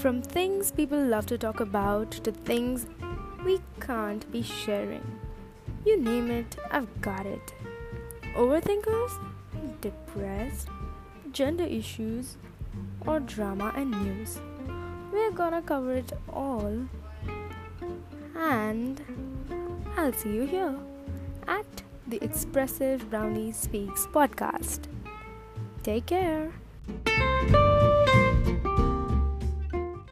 From things people love to talk about to things we can't be sharing. You name it, I've got it. Overthinkers, depressed, gender issues, or drama and news. We're gonna cover it all. And I'll see you here at the Expressive Brownie Speaks podcast. Take care.